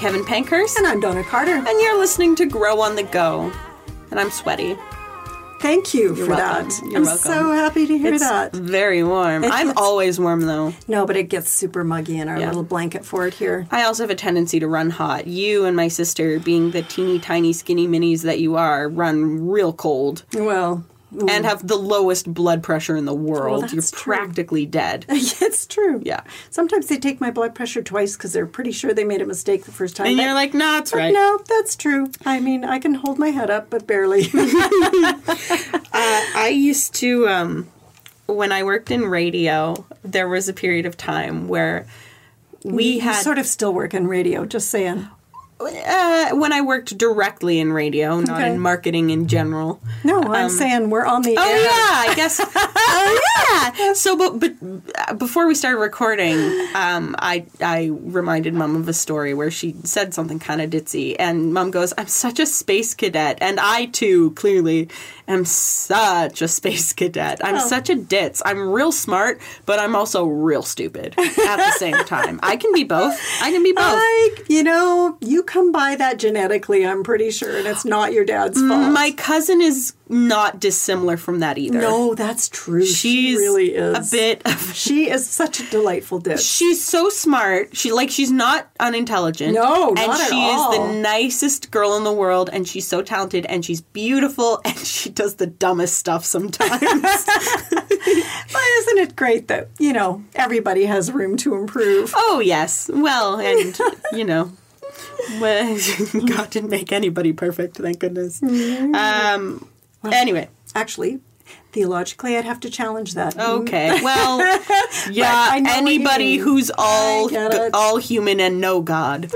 Kevin Pankhurst, And I'm Donna Carter. and you're listening to Grow on the Go. And I'm sweaty. Thank you You're for welcome. that. You're I'm welcome. so happy to hear It's that. very warm. It I'm gets- always warm though. No, but it gets super muggy in our Yeah. little blanket fort here. I also have a tendency to run hot. You and my sister, being the teeny tiny skinny minis that you are, run real cold Well, and have the lowest blood pressure in the world. that's You're true. practically dead. it's true. Yeah. Sometimes they take my blood pressure twice because they're pretty sure they made a mistake the first time. And but- you're like, no, that's right. No, that's true. I mean, I can hold my head up, but barely. I used to, um, when I worked in radio, there was a period of time where we You had sort of still work in radio, just saying. Uh, when I worked directly in radio, not Okay. in marketing in general. No, I'm saying we're on the Oh air. yeah, I guess. oh yeah. So, but but uh, before we started recording, um, I I reminded Mom of a story where she said something kind of ditzy, and Mom goes, "I'm such a space cadet," and I too clearly am such a space cadet. I'm Oh. such a ditz. I'm real smart, but I'm also real stupid at the same time. I can be both. I can be both. Like, you know, you come by that genetically, I'm pretty sure, and it's not your dad's fault. My cousin is not dissimilar from that either. no, that's true. she's she really is. a bit of She is such a delightful dish. She's so smart. She like she's not unintelligent. No, and not at she all. is the nicest girl in the world, and she's so talented, and she's beautiful, and she does the dumbest stuff sometimes. Well, isn't it great that, you know, everybody has room to improve? oh yes, well, and you know, God didn't make anybody perfect. Thank goodness. Mm-hmm. Um. Anyway, Actually, theologically, I'd have to challenge that. okay. Well, yeah. I know what you Anybody who's all all human and no God.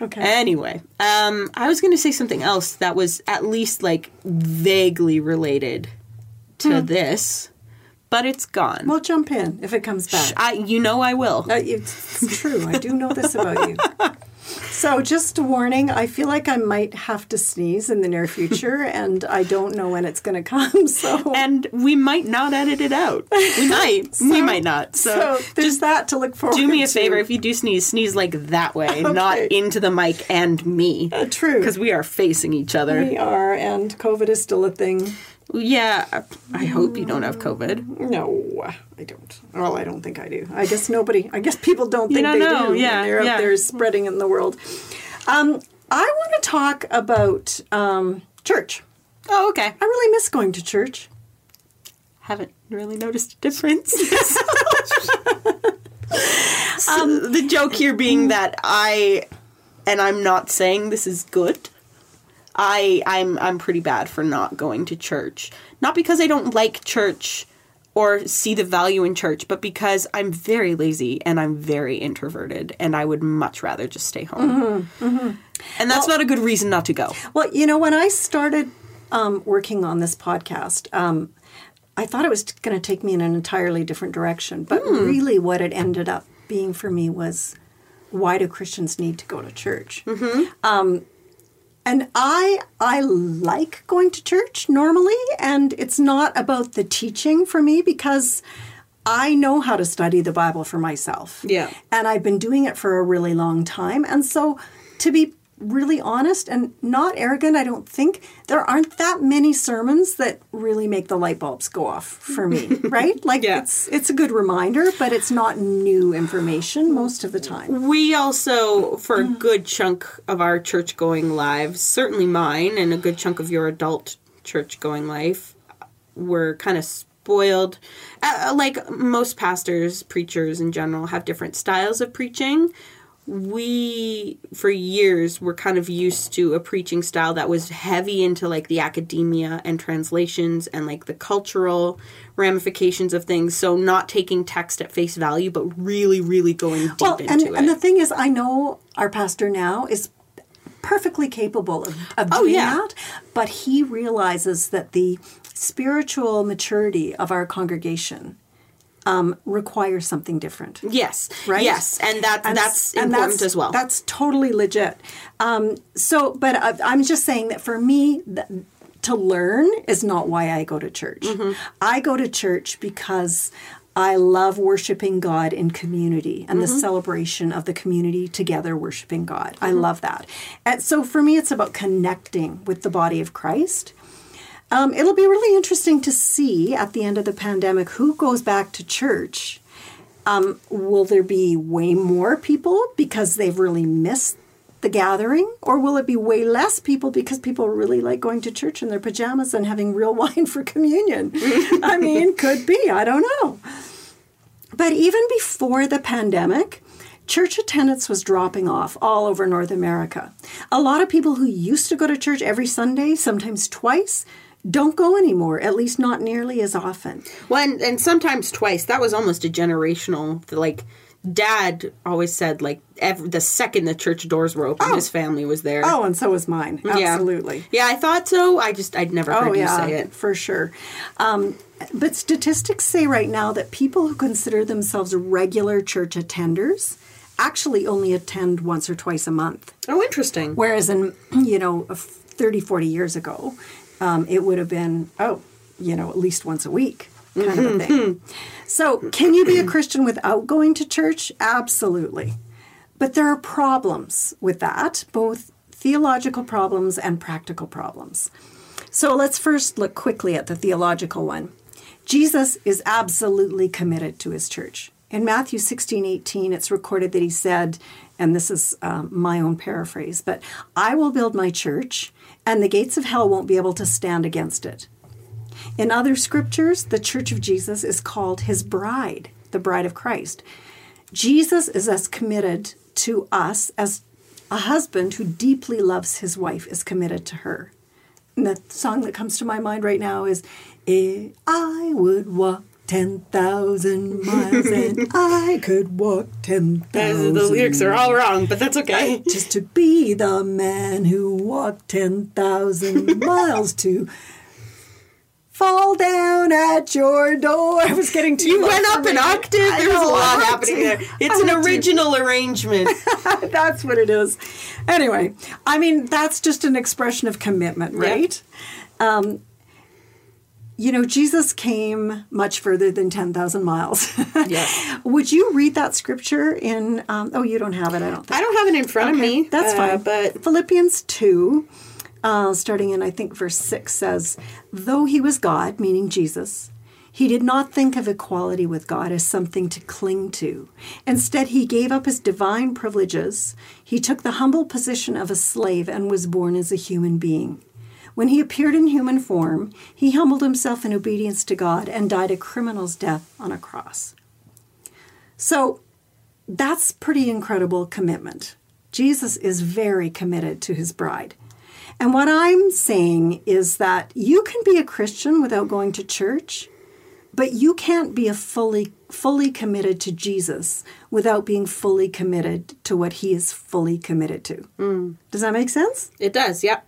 Okay. Anyway, um, I was going to say something else that was at least like vaguely related to this, but it's gone. Well, jump in if it comes back. I, you know, I will. Uh, it's true. I do know this about you. So, just a warning I feel like I might have to sneeze in the near future, and I don't know when it's going to come. So, and we might not edit it out. We might. we might not. So, so there's that to look forward to. do me a favor if you do sneeze, sneeze like that way, not into the mic and me. Uh, true. Because we are facing each other. We are, and COVID is still a thing. Yeah, I hope you don't have COVID. No, I don't. Well, I don't think I do. I guess nobody. I guess people don't think don't they know. do. Yeah, they're yeah. out there spreading in the world. Um, I want to talk about um, church. Oh, okay. I really miss going to church. haven't really noticed a difference. So, the joke here being that I, and I'm not saying this is good. I I'm I'm pretty bad for not going to church. Not because I don't like church or see the value in church, but because I'm very lazy and I'm very introverted, and I would much rather just stay home. And that's not a good reason not to go. Well, you know, when I started um, working on this podcast, um, I thought it was going to take me in an entirely different direction. But really, what it ended up being for me was why do Christians need to go to church? Um, and I I like going to church normally, and it's not about the teaching for me because I know how to study the Bible for myself. Yeah. And I've been doing it for a really long time. And so to be really honest and not arrogant, I don't think there aren't that many sermons that really make the light bulbs go off for me, right? Like Yeah. it's it's a good reminder, but it's not new information most of the time. We also, for a good chunk of our church going lives, certainly mine and a good chunk of your adult church going life, were kind of spoiled. Uh, like most pastors, preachers in general, have different styles of preaching. We, for years, were kind of used to a preaching style that was heavy into like the academia and translations and like the cultural ramifications of things. So, not taking text at face value, but really, really going deep Well, into and, it. and the thing is, I know our pastor now is perfectly capable of, of Oh, doing yeah. that, but he realizes that the spiritual maturity of our congregation um, require something different. Yes. Right? Yes, and that And that's and important that's- as well. That's totally legit. Um, so, but uh, I'm just saying that for me, to learn is not why I go to church. Mm-hmm. I go to church because I love worshiping God in community and the Mm-hmm. celebration of the community together worshiping God. I Mm-hmm. love that. And so for me, it's about connecting with the body of Christ. Um, it'll be really interesting to see at the end of the pandemic who goes back to church. Um, will there be way more people because they've really missed the gathering? Or will it be way less people because people really like going to church in their pajamas and having real wine for communion? I mean, could be. I don't know. But even before the pandemic, church attendance was dropping off all over North America. A lot of people who used to go to church every Sunday, sometimes twice, don't go anymore, at least not nearly as often. Well, and, and sometimes twice. That was almost a generational. Like, Dad always said, like, every, the second the church doors were open, his family was there. Oh, and so was mine. Absolutely. Yeah, I thought so. I just I'd never heard Oh, you say it. for sure. Um, but statistics say right now that people who consider themselves regular church attenders actually only attend once or twice a month. Oh, interesting. Whereas in, you know, 30, 40 years ago, um, it would have been, oh, you know, at least once a week kind of a thing. So, can you be a Christian without going to church? Absolutely. But there are problems with that, both theological problems and practical problems. So, let's first look quickly at the theological one. Jesus is absolutely committed to his church. In Matthew 16, 18, it's recorded that he said, and this is um, my own paraphrase, but I will build my church, and the gates of hell won't be able to stand against it. In other scriptures, the church of Jesus is called his bride, the bride of Christ. Jesus is as committed to us as a husband who deeply loves his wife is committed to her. And the song that comes to my mind right now is eh, I would walk 10,000 miles and I could walk 10,000 the lyrics are all wrong, but that's okay. just to be the man who walked 10,000 miles to fall down at your door. I was getting too You went up an octave. I There's a lot happening to. there. It's an had to. original arrangement. That's what it is. Anyway, I mean, that's just an expression of commitment, right? Um, you know, Jesus came much further than 10,000 miles. Yes. Would you read that scripture in, um, oh, you don't have it, I don't think. I don't have it in front of me. That's uh, fine. But Philippians 2, uh, starting in, I think, verse 6 says, Though he was God, meaning Jesus, he did not think of equality with God as something to cling to. Instead, he gave up his divine privileges. He took the humble position of a slave and was born as a human being. When he appeared in human form, he humbled himself in obedience to God and died a criminal's death on a cross. So that's pretty incredible commitment. Jesus is very committed to his bride. And what I'm saying is that you can be a Christian without going to church, but you can't be a fully fully committed to Jesus without being fully committed to what he is fully committed to. Mm. Does that make sense? it does. Yep.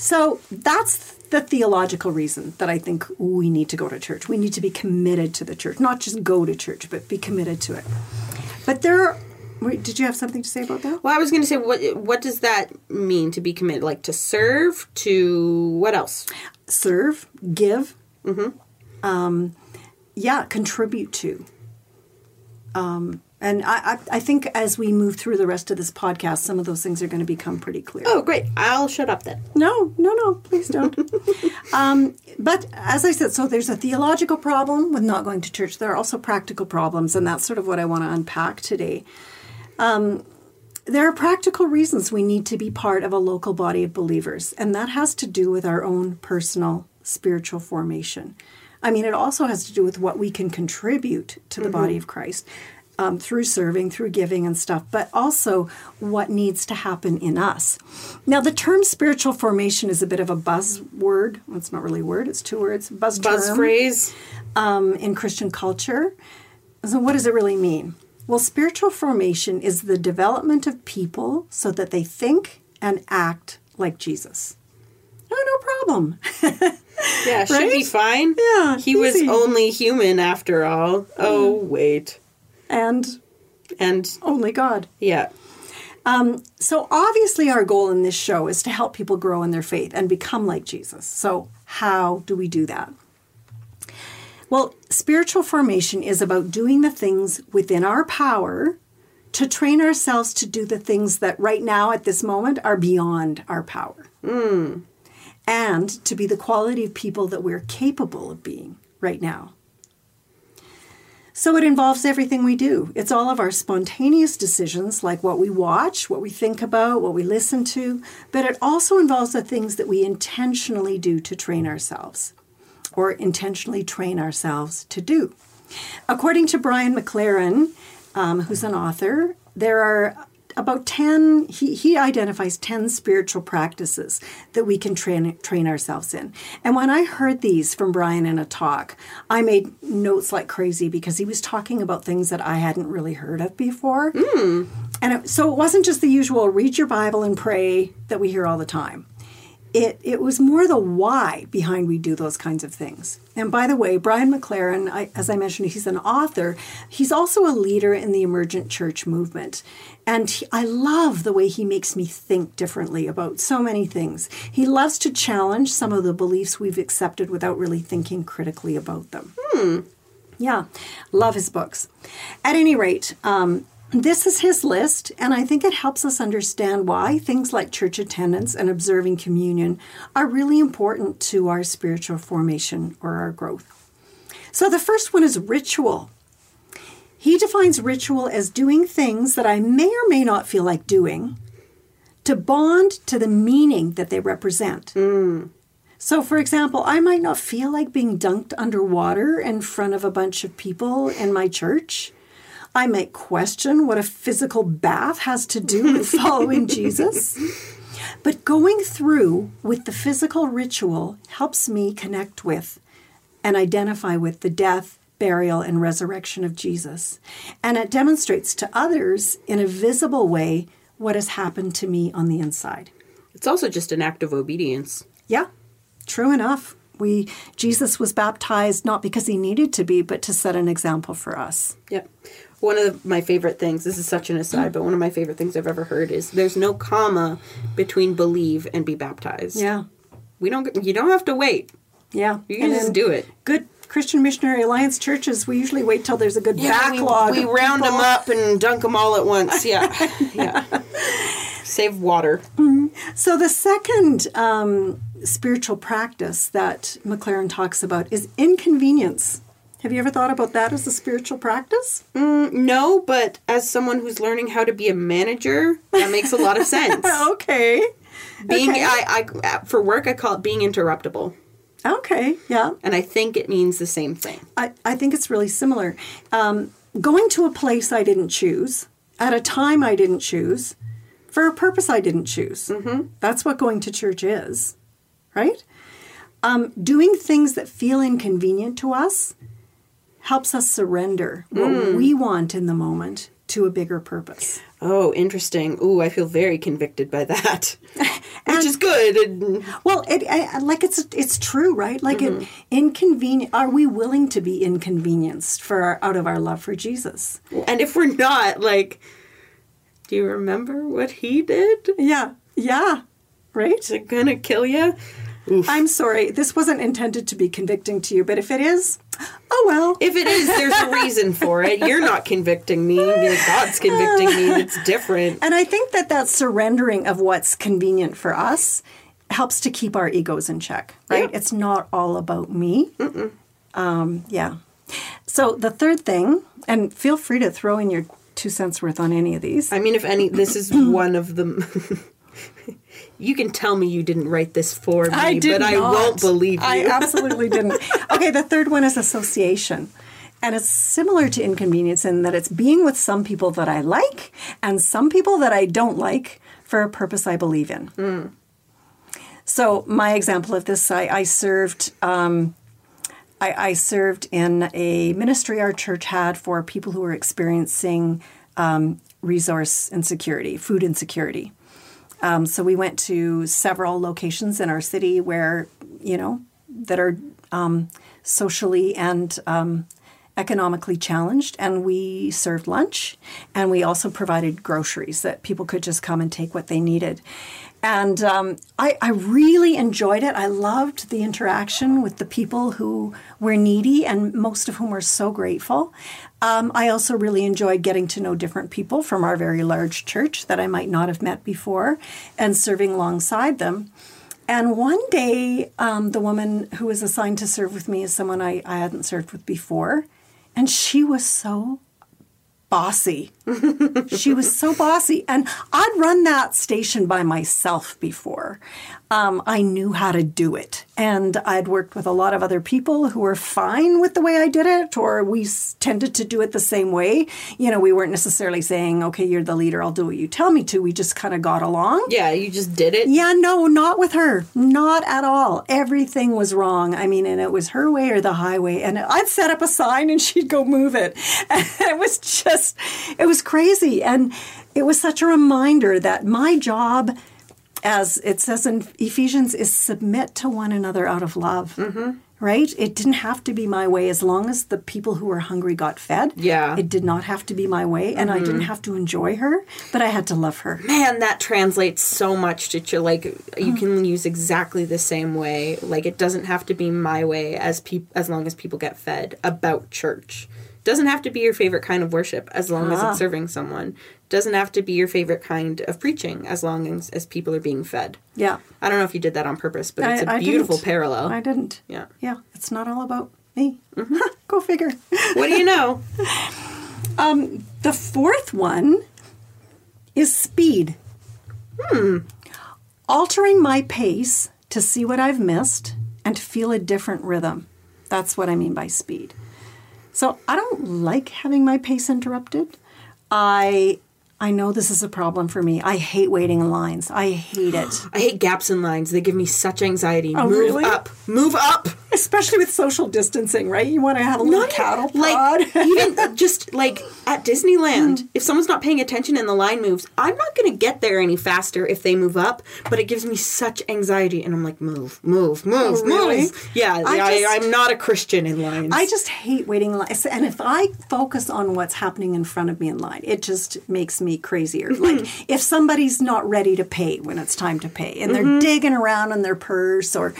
So that's the theological reason that I think we need to go to church. We need to be committed to the church, not just go to church, but be committed to it. But there are, wait, did you have something to say about that? Well, I was going to say, what what does that mean to be committed? Like to serve? To what else? Serve, give, um, yeah, contribute to. Um, and I, I, I think as we move through the rest of this podcast, some of those things are going to become pretty clear. Oh, great! I'll shut up then. No, no, no, please don't. um, but as I said, so there's a theological problem with not going to church. There are also practical problems, and that's sort of what I want to unpack today. Um, there are practical reasons we need to be part of a local body of believers, and that has to do with our own personal spiritual formation. I mean, it also has to do with what we can contribute to the body of Christ um, through serving, through giving and stuff, but also what needs to happen in us. Now, the term spiritual formation is a bit of a buzzword. Well, it's not really a word, it's two words. Buzz, Buzz term phrase. um, in Christian culture. So, what does it really mean? Well, spiritual formation is the development of people so that they think and act like Jesus. Oh, no problem. Yeah, should be fine. Yeah, He was only human after all. Oh, wait. And And only God. yeah. Um, so, obviously, our goal in this show is to help people grow in their faith and become like Jesus. So, how do we do that? Well, spiritual formation is about doing the things within our power to train ourselves to do the things that right now, at this moment, are beyond our power. Hmm. And to be the quality of people that we're capable of being right now. So it involves everything we do. It's all of our spontaneous decisions, like what we watch, what we think about, what we listen to, but it also involves the things that we intentionally do to train ourselves or intentionally train ourselves to do. According to Brian McLaren, um, who's an author, there are about 10, he, he identifies 10 spiritual practices that we can train, train ourselves in. And when I heard these from Brian in a talk, I made notes like crazy because he was talking about things that I hadn't really heard of before. Hmm. And it, so it wasn't just the usual read your Bible and pray that we hear all the time it it was more the why behind we do those kinds of things. And by the way, Brian McLaren, I, as I mentioned, he's an author. He's also a leader in the emergent church movement, and he, I love the way he makes me think differently about so many things. He loves to challenge some of the beliefs we've accepted without really thinking critically about them. Hmm. Yeah, love his books. At any rate, um, this is his list, and I think it helps us understand why things like church attendance and observing communion are really important to our spiritual formation or our growth. So the first one is ritual. He defines ritual as doing things that I may or may not feel like doing to bond to the meaning that they represent. Mm. So, for example, I might not feel like being dunked underwater in front of a bunch of people in my church. I might question what a physical bath has to do with following Jesus. But going through with the physical ritual helps me connect with and identify with the death, burial, and resurrection of Jesus. And it demonstrates to others in a visible way what has happened to me on the inside. It's also just an act of obedience. Yeah, true enough. We Jesus was baptized not because he needed to be, but to set an example for us. Yep. One of my favorite things, this is such an aside, but one of my favorite things I've ever heard is there's no comma between believe and be baptized. Yeah, We don't you don't have to wait. yeah. You can just do it. Good Christian Missionary Alliance churches, we usually wait till there's a good backlog. We, we round them up and dunk them all at once. Yeah. yeah. Save water. So the second um, spiritual practice that McLaren talks about is inconvenience. Have you ever thought about that as a spiritual practice? No, but as someone who's learning how to be a manager, that makes a lot of sense. Okay. Being Okay. I, I for work I call it being interruptible. Okay. Yeah. And I think it means the same thing. I, I think it's really similar. Um, going to a place I didn't choose, at a time I didn't choose, for a purpose I didn't choose. Mm-hmm. That's what going to church is, right? Um, doing things that feel inconvenient to us helps us surrender what we want in the moment to a bigger purpose. Oh, interesting. Ooh, I feel very convicted by that. Which is good. And Well, it I, like it's it's true, right? Like it inconvenient. Are we willing to be inconvenienced for our, out of our love for Jesus? and if we're not, like do you remember what he did? Yeah, yeah, right. Is it gonna kill you? Oof. I'm sorry, this wasn't intended to be convicting to you, but if it is, oh well. If it is, there's a reason for it. You're not convicting me. God's convicting me. It's different. and I think that that surrendering of what's convenient for us helps to keep our egos in check, right? Yeah. It's not all about me. Um, yeah. So the third thing, and feel free to throw in your two cents worth on any of these. I mean, if any, this is one of them. you can tell me you didn't write this for me, but I won't believe you. I absolutely didn't. Okay, the third one is association. And it's similar to inconvenience in that it's being with some people that I like and some people that I don't like for a purpose I believe in. Hmm. So my example of this, I, I served. Um, I, I served in a ministry our church had for people who were experiencing um, resource insecurity, food insecurity. Um, so we went to several locations in our city where, you know, that are um, socially and um, economically challenged. And we served lunch and we also provided groceries that people could just come and take what they needed. And um, I, I really enjoyed it. I loved the interaction with the people who were needy and most of whom were so grateful. Um, I also really enjoyed getting to know different people from our very large church that I might not have met before and serving alongside them. And one day, um, the woman who was assigned to serve with me is someone I, I hadn't served with before. And she was so bossy. She was so bossy. And I'd run that station by myself before. Um, I knew how to do it. And I'd worked with a lot of other people who were fine with the way I did it, or we s- tended to do it the same way. You know, we weren't necessarily saying, okay, you're the leader, I'll do what you tell me to. We just kind of got along. Yeah, you just did it. Yeah, no, not with her. Not at all. Everything was wrong. I mean, and it was her way or the highway. And I'd set up a sign and she'd go move it. And it was just, it was crazy. And it was such a reminder that my job, as it says in Ephesians, is submit to one another out of love. Mm-hmm. Right? It didn't have to be my way as long as the people who were hungry got fed. Yeah. It did not have to be my way. And I didn't have to enjoy her, but I had to love her. Man, that translates so much to like you can use exactly the same way. Like it doesn't have to be my way as peop- as long as people get fed about church. Doesn't have to be your favorite kind of worship as long as Ah. it's serving someone. Doesn't have to be your favorite kind of preaching as long as, as people are being fed. Yeah. I don't know if you did that on purpose, but it's a I- beautiful didn't. parallel. I didn't. Yeah. Yeah. It's not all about me. Go figure. what do you know? The fourth one is speed. Hmm. Altering my pace to see what I've missed and to feel a different rhythm. That's what I mean by speed. So I don't like having my pace interrupted. I I know this is a problem for me. I hate waiting in lines. I hate it. I hate gaps in lines. They give me such anxiety. Oh, Move Oh, really? up. Move up. Especially with social distancing, right? You want to have a little cattle prod. like even just like at Disneyland, if someone's not paying attention and the line moves, I'm not going to get there any faster if they move up. But it gives me such anxiety, and I'm like, move, move, move, Oh, really? move. Yeah, I I'm not a Christian in lines. I just hate waiting lines. And if I focus on what's happening in front of me in line, it just makes me crazier. like if somebody's not ready to pay when it's time to pay, and they're digging around in their purse, or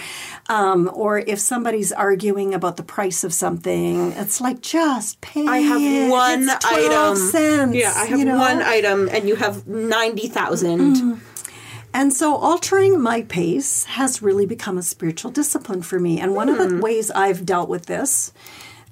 um, or if somebody's arguing about the price of something, it's like just pay. I have it. one It's 12 item. Cents, yeah, I have you know? one item, and you have ninety thousand. And so altering my pace has really become a spiritual discipline for me. And one of the ways I've dealt with this,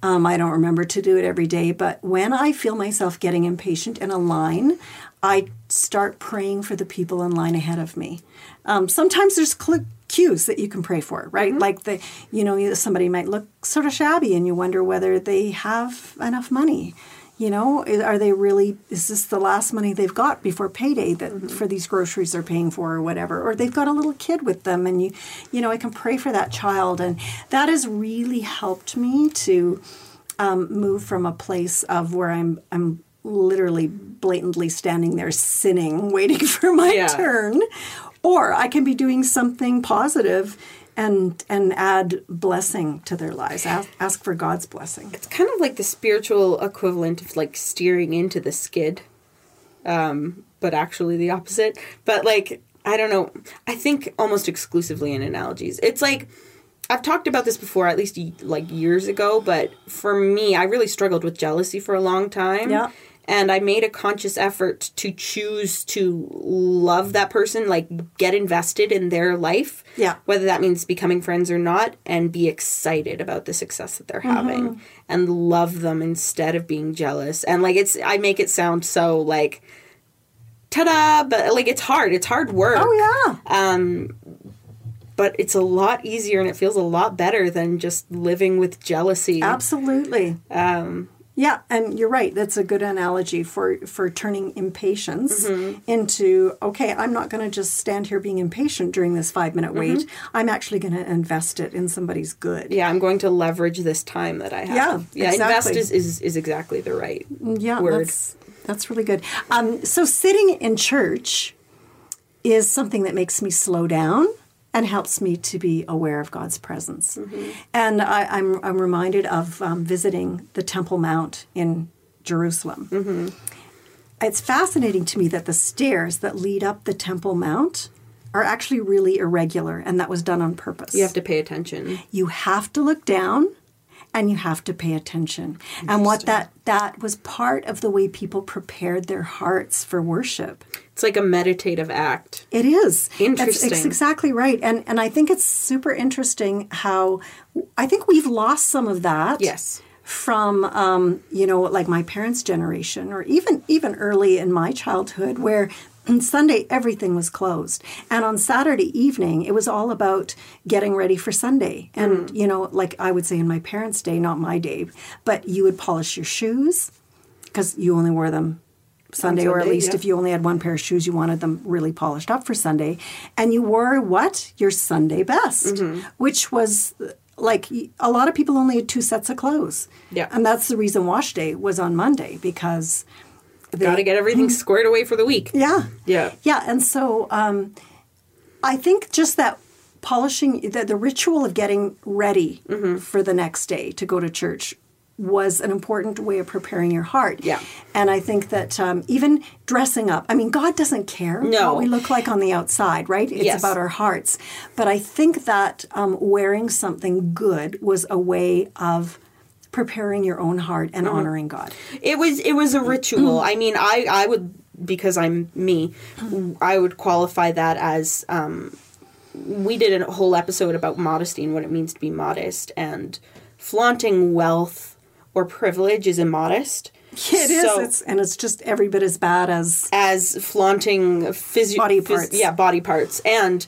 um, I don't remember to do it every day, but when I feel myself getting impatient in a line, I start praying for the people in line ahead of me. Um, sometimes there's cl- cues that you can pray for, right? Like the, you know, somebody might look sort of shabby and you wonder whether they have enough money. You know, are they really? Is this the last money they've got before payday that for these groceries they're paying for or whatever? Or they've got a little kid with them, and you, you know, I can pray for that child, and that has really helped me to um, move from a place of where I'm I'm literally blatantly standing there sinning, waiting for my Yeah. turn, or I can be doing something positive and and add blessing to their lives. Ask, ask for God's blessing. It's kind of like the spiritual equivalent of like steering into the skid, um, but actually the opposite. But like, I don't know. I think almost exclusively in analogies. It's like I've talked about this before, at least like years ago. But for me, I really struggled with jealousy for a long time. Yeah. And I made a conscious effort to choose to love that person, like get invested in their life. Yeah. Whether that means becoming friends or not, and be excited about the success that they're Mm-hmm. having and love them instead of being jealous. And like it's, I make it sound so like, ta da, but like it's hard. It's hard work. Oh yeah. Um, But it's a lot easier and it feels a lot better than just living with jealousy. Absolutely. Um, Yeah, and you're right. That's a good analogy for for turning impatience Mm-hmm. into okay. I'm not going to just stand here being impatient during this five minute wait. I'm actually going to invest it in somebody's good. Mm-hmm. yeah, I'm going to leverage this time that I have. Yeah, yeah. Invest is, is is exactly the right Yeah, word. that's that's really good. Um, so sitting in church is something that makes me slow down and helps me to be aware of God's presence. And I, I'm, I'm reminded of um, visiting the Temple Mount in Jerusalem. It's fascinating to me that the stairs that lead up the Temple Mount are actually really irregular, and that was done on purpose. You have to pay attention. You have to look down and you have to pay attention. And what that that was part of the way people prepared their hearts for worship. It's like a meditative act. It is. Interesting. it's exactly right. And and I think it's super interesting how I think we've lost some of that. Yes. From um, you know, like my parents' generation, or even even early in my childhood, where on Sunday everything was closed, and on Saturday evening it was all about getting ready for Sunday. And you know, like I would say in my parents' day, not my day, but you would polish your shoes because you only wore them Sunday, or at least yeah. if you only had one pair of shoes, you wanted them really polished up for Sunday. And you wore what? Your Sunday best, Mm-hmm. which was like a lot of people only had two sets of clothes. Yeah. And that's the reason wash day was on Monday because Got to get everything squared away for the week. yeah. Yeah. Yeah. And so um, I think just that polishing, the, the ritual of getting ready Mm-hmm. for the next day to go to church was an important way of preparing your heart. Yeah. And I think that um, even dressing up, I mean, God doesn't care No. what we look like on the outside, right? It's Yes. about our hearts. But I think that um, wearing something good was a way of preparing your own heart Mm-hmm. and honoring God. It was it was a ritual. I mean, I I would because I'm me, I would qualify that as um, we did a whole episode about modesty and what it means to be modest and flaunting wealth or privilege is immodest. It is, So- it's, and it's just every bit as bad as as flaunting physio- Body phys- parts. yeah, body parts, and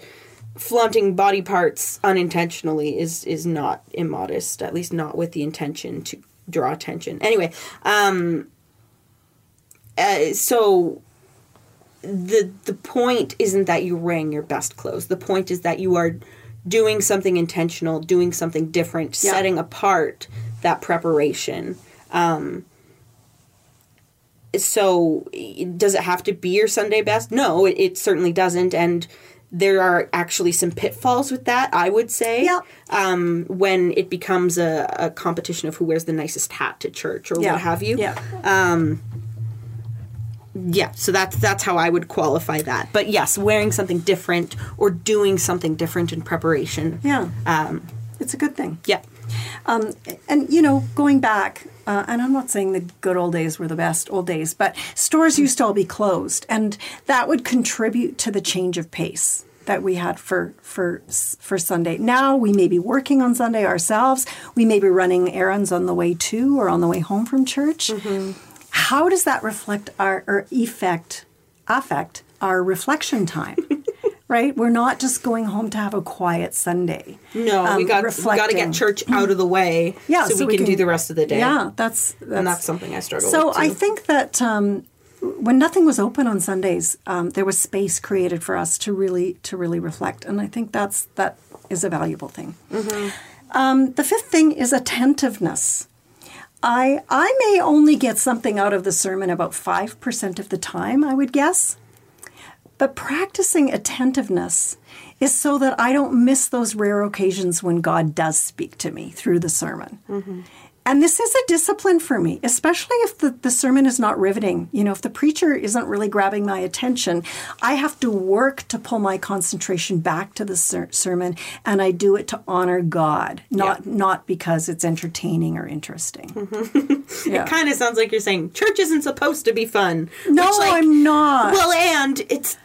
flaunting body parts unintentionally is is not immodest. At least not with the intention to draw attention. Anyway, um, uh, so the the point isn't that you're wearing your best clothes. The point is that you are doing something intentional, doing something different, Yeah. setting apart that preparation. Um, so does it have to be your Sunday best? No, it, it certainly doesn't. And there are actually some pitfalls with that, I would say. Yeah. Um, when it becomes a, a competition of who wears the nicest hat to church or what have you. Yeah. Yeah, so that's that's how I would qualify that. But yes, wearing something different or doing something different in preparation. Yeah. Um, It's a good thing. yeah. Um, and, you know, going back, uh, and I'm not saying the good old days were the best old days, but stores used to all be closed. And that would contribute to the change of pace that we had for, for, for Sunday. Now we may be working on Sunday ourselves. We may be running errands on the way to or on the way home from church. How does that reflect our, or effect, affect our reflection time? Right? We're not just going home to have a quiet Sunday. No, we Um, got we got to get church out of the way Yeah, so, we, can, do the rest of the day. Yeah, that's, that's And that's something I struggle so with. Too. I think that um, when nothing was open on Sundays, um, there was space created for us to really to really reflect, and I think that's that is a valuable thing. Mm-hmm. Um, the fifth thing is attentiveness. I I may only get something out of the sermon about five percent of the time, I would guess. But practicing attentiveness is so that I don't miss those rare occasions when God does speak to me through the sermon. Mm-hmm. And this is a discipline for me, especially if the, the sermon is not riveting. You know, if the preacher isn't really grabbing my attention, I have to work to pull my concentration back to the ser- sermon, and I do it to honor God, not not because it's entertaining or interesting. Mm-hmm. Yeah. It kind of sounds like you're saying church isn't supposed to be fun. No, which, like, I'm not. Well, and it's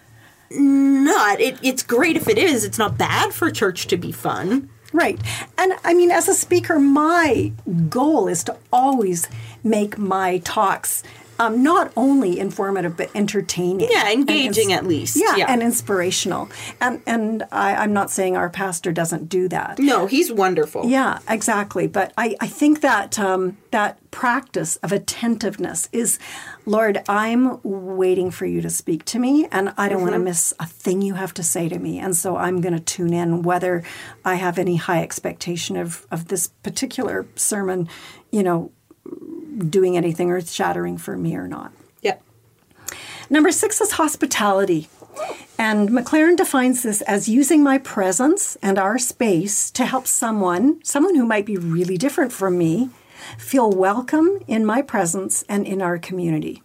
not. It, it's great if it is. It's not bad for church to be fun. Right. And I mean, as a speaker, my goal is to always make my talks um, not only informative but entertaining. Yeah, engaging ins- at least. Yeah, Yeah. and inspirational. And and I, I'm not saying our pastor doesn't do that. No, he's wonderful. Yeah, exactly. But I, I think that um, that practice of attentiveness is, Lord, I'm waiting for you to speak to me, and I don't want to mm-hmm. miss a thing you have to say to me. And so I'm going to tune in, whether I have any high expectation of, of this particular sermon, you know, doing anything earth shattering for me or not. Yep. Number six is hospitality. And McLaren defines this as using my presence and our space to help someone, someone who might be really different from me, feel welcome in my presence and in our community.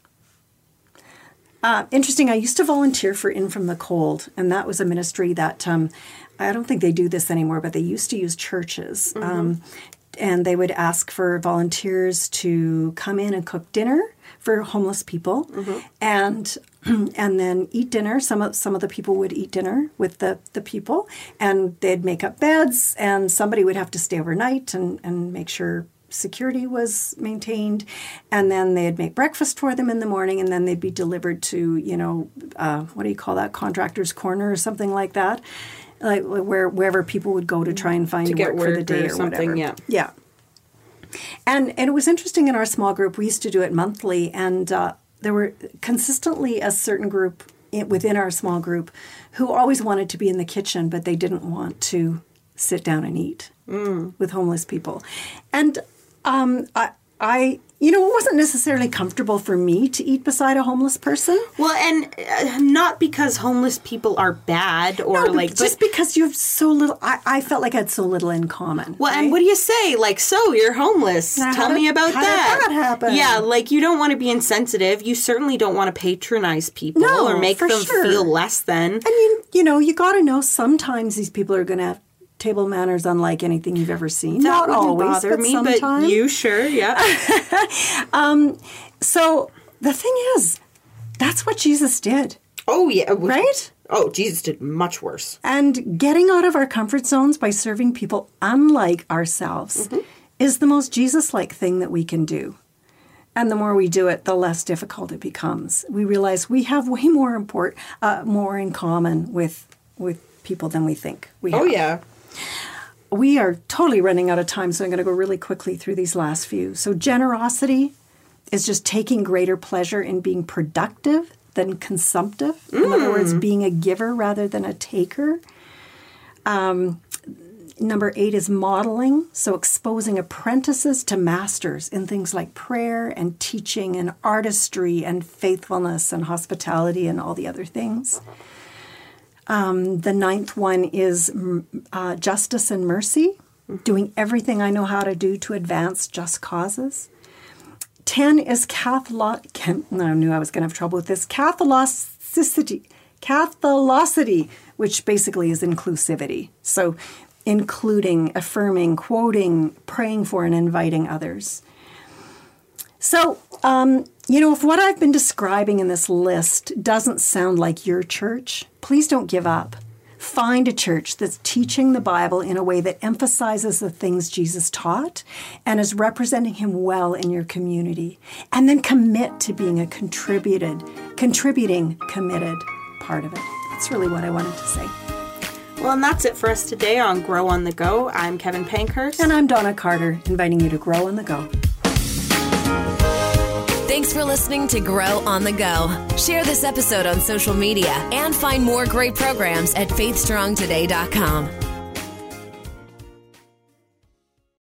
Uh, interesting. I used to volunteer for In From the Cold, and that was a ministry that um, I don't think they do this anymore, but they used to use churches. Um, and they would ask for volunteers to come in and cook dinner for homeless people, and and then eat dinner. Some of some of the people would eat dinner with the the people, and they'd make up beds, and somebody would have to stay overnight and and make sure security was maintained and then they'd make breakfast for them in the morning and then they'd be delivered to you know uh, what do you call that contractors corner or something like that like where wherever people would go to try and find To get work for the day or or, something, whatever. yeah. yeah. And and it was interesting in our small group we used to do it monthly and uh, there were consistently a certain group within our small group who always wanted to be in the kitchen but they didn't want to sit down and eat with homeless people. And um, I, I you know it wasn't necessarily comfortable for me to eat beside a homeless person Well, and uh, not because homeless people are bad or No, like, just because you have so little I, I felt like I had so little in common well, and what do you say? Like, so you're homeless. Now, Tell me did- about how did that. that happen? Yeah, like you don't want to be insensitive. You certainly don't want to patronize people No, or make them sure. feel less than. I mean, you know, you got to know sometimes these people are going to have table manners unlike anything you've ever seen. That Not always, bother but me, sometimes. but you sure, yeah. So the thing is, that's what Jesus did, oh yeah, right? Oh, Jesus did much worse. And getting out of our comfort zones by serving people unlike ourselves Mm-hmm. is the most Jesus like thing that we can do. And the more we do it, the less difficult it becomes. We realize we have way more import, uh, more in common with with people than we think we have. Oh yeah. We are totally running out of time, so I'm going to go really quickly through these last few. So, generosity is just taking greater pleasure in being productive than consumptive. In other words, being a giver rather than a taker. Um, number eight is modeling, so exposing apprentices to masters in things like prayer and teaching and artistry and faithfulness and hospitality and all the other things. The ninth one is mm, uh, justice and mercy, doing everything I know how to do to advance just causes. Ten is Catholic. I knew I was going to have trouble with this. Catholicity, Catholicity, which basically is inclusivity. So, including, affirming, quoting, praying for, and inviting others. So, um, you know, if what I've been describing in this list doesn't sound like your church, please don't give up. Find a church that's teaching the Bible in a way that emphasizes the things Jesus taught and is representing him well in your community. And then commit to being a contributed, contributing, committed part of it. That's really what I wanted to say. Well, and that's it for us today on Grow on the Go. I'm Kevin Pankhurst. And I'm Donna Carter, inviting you to grow on the go. Thanks for listening to Grow on the Go. Share this episode on social media and find more great programs at faithstrongtoday.com.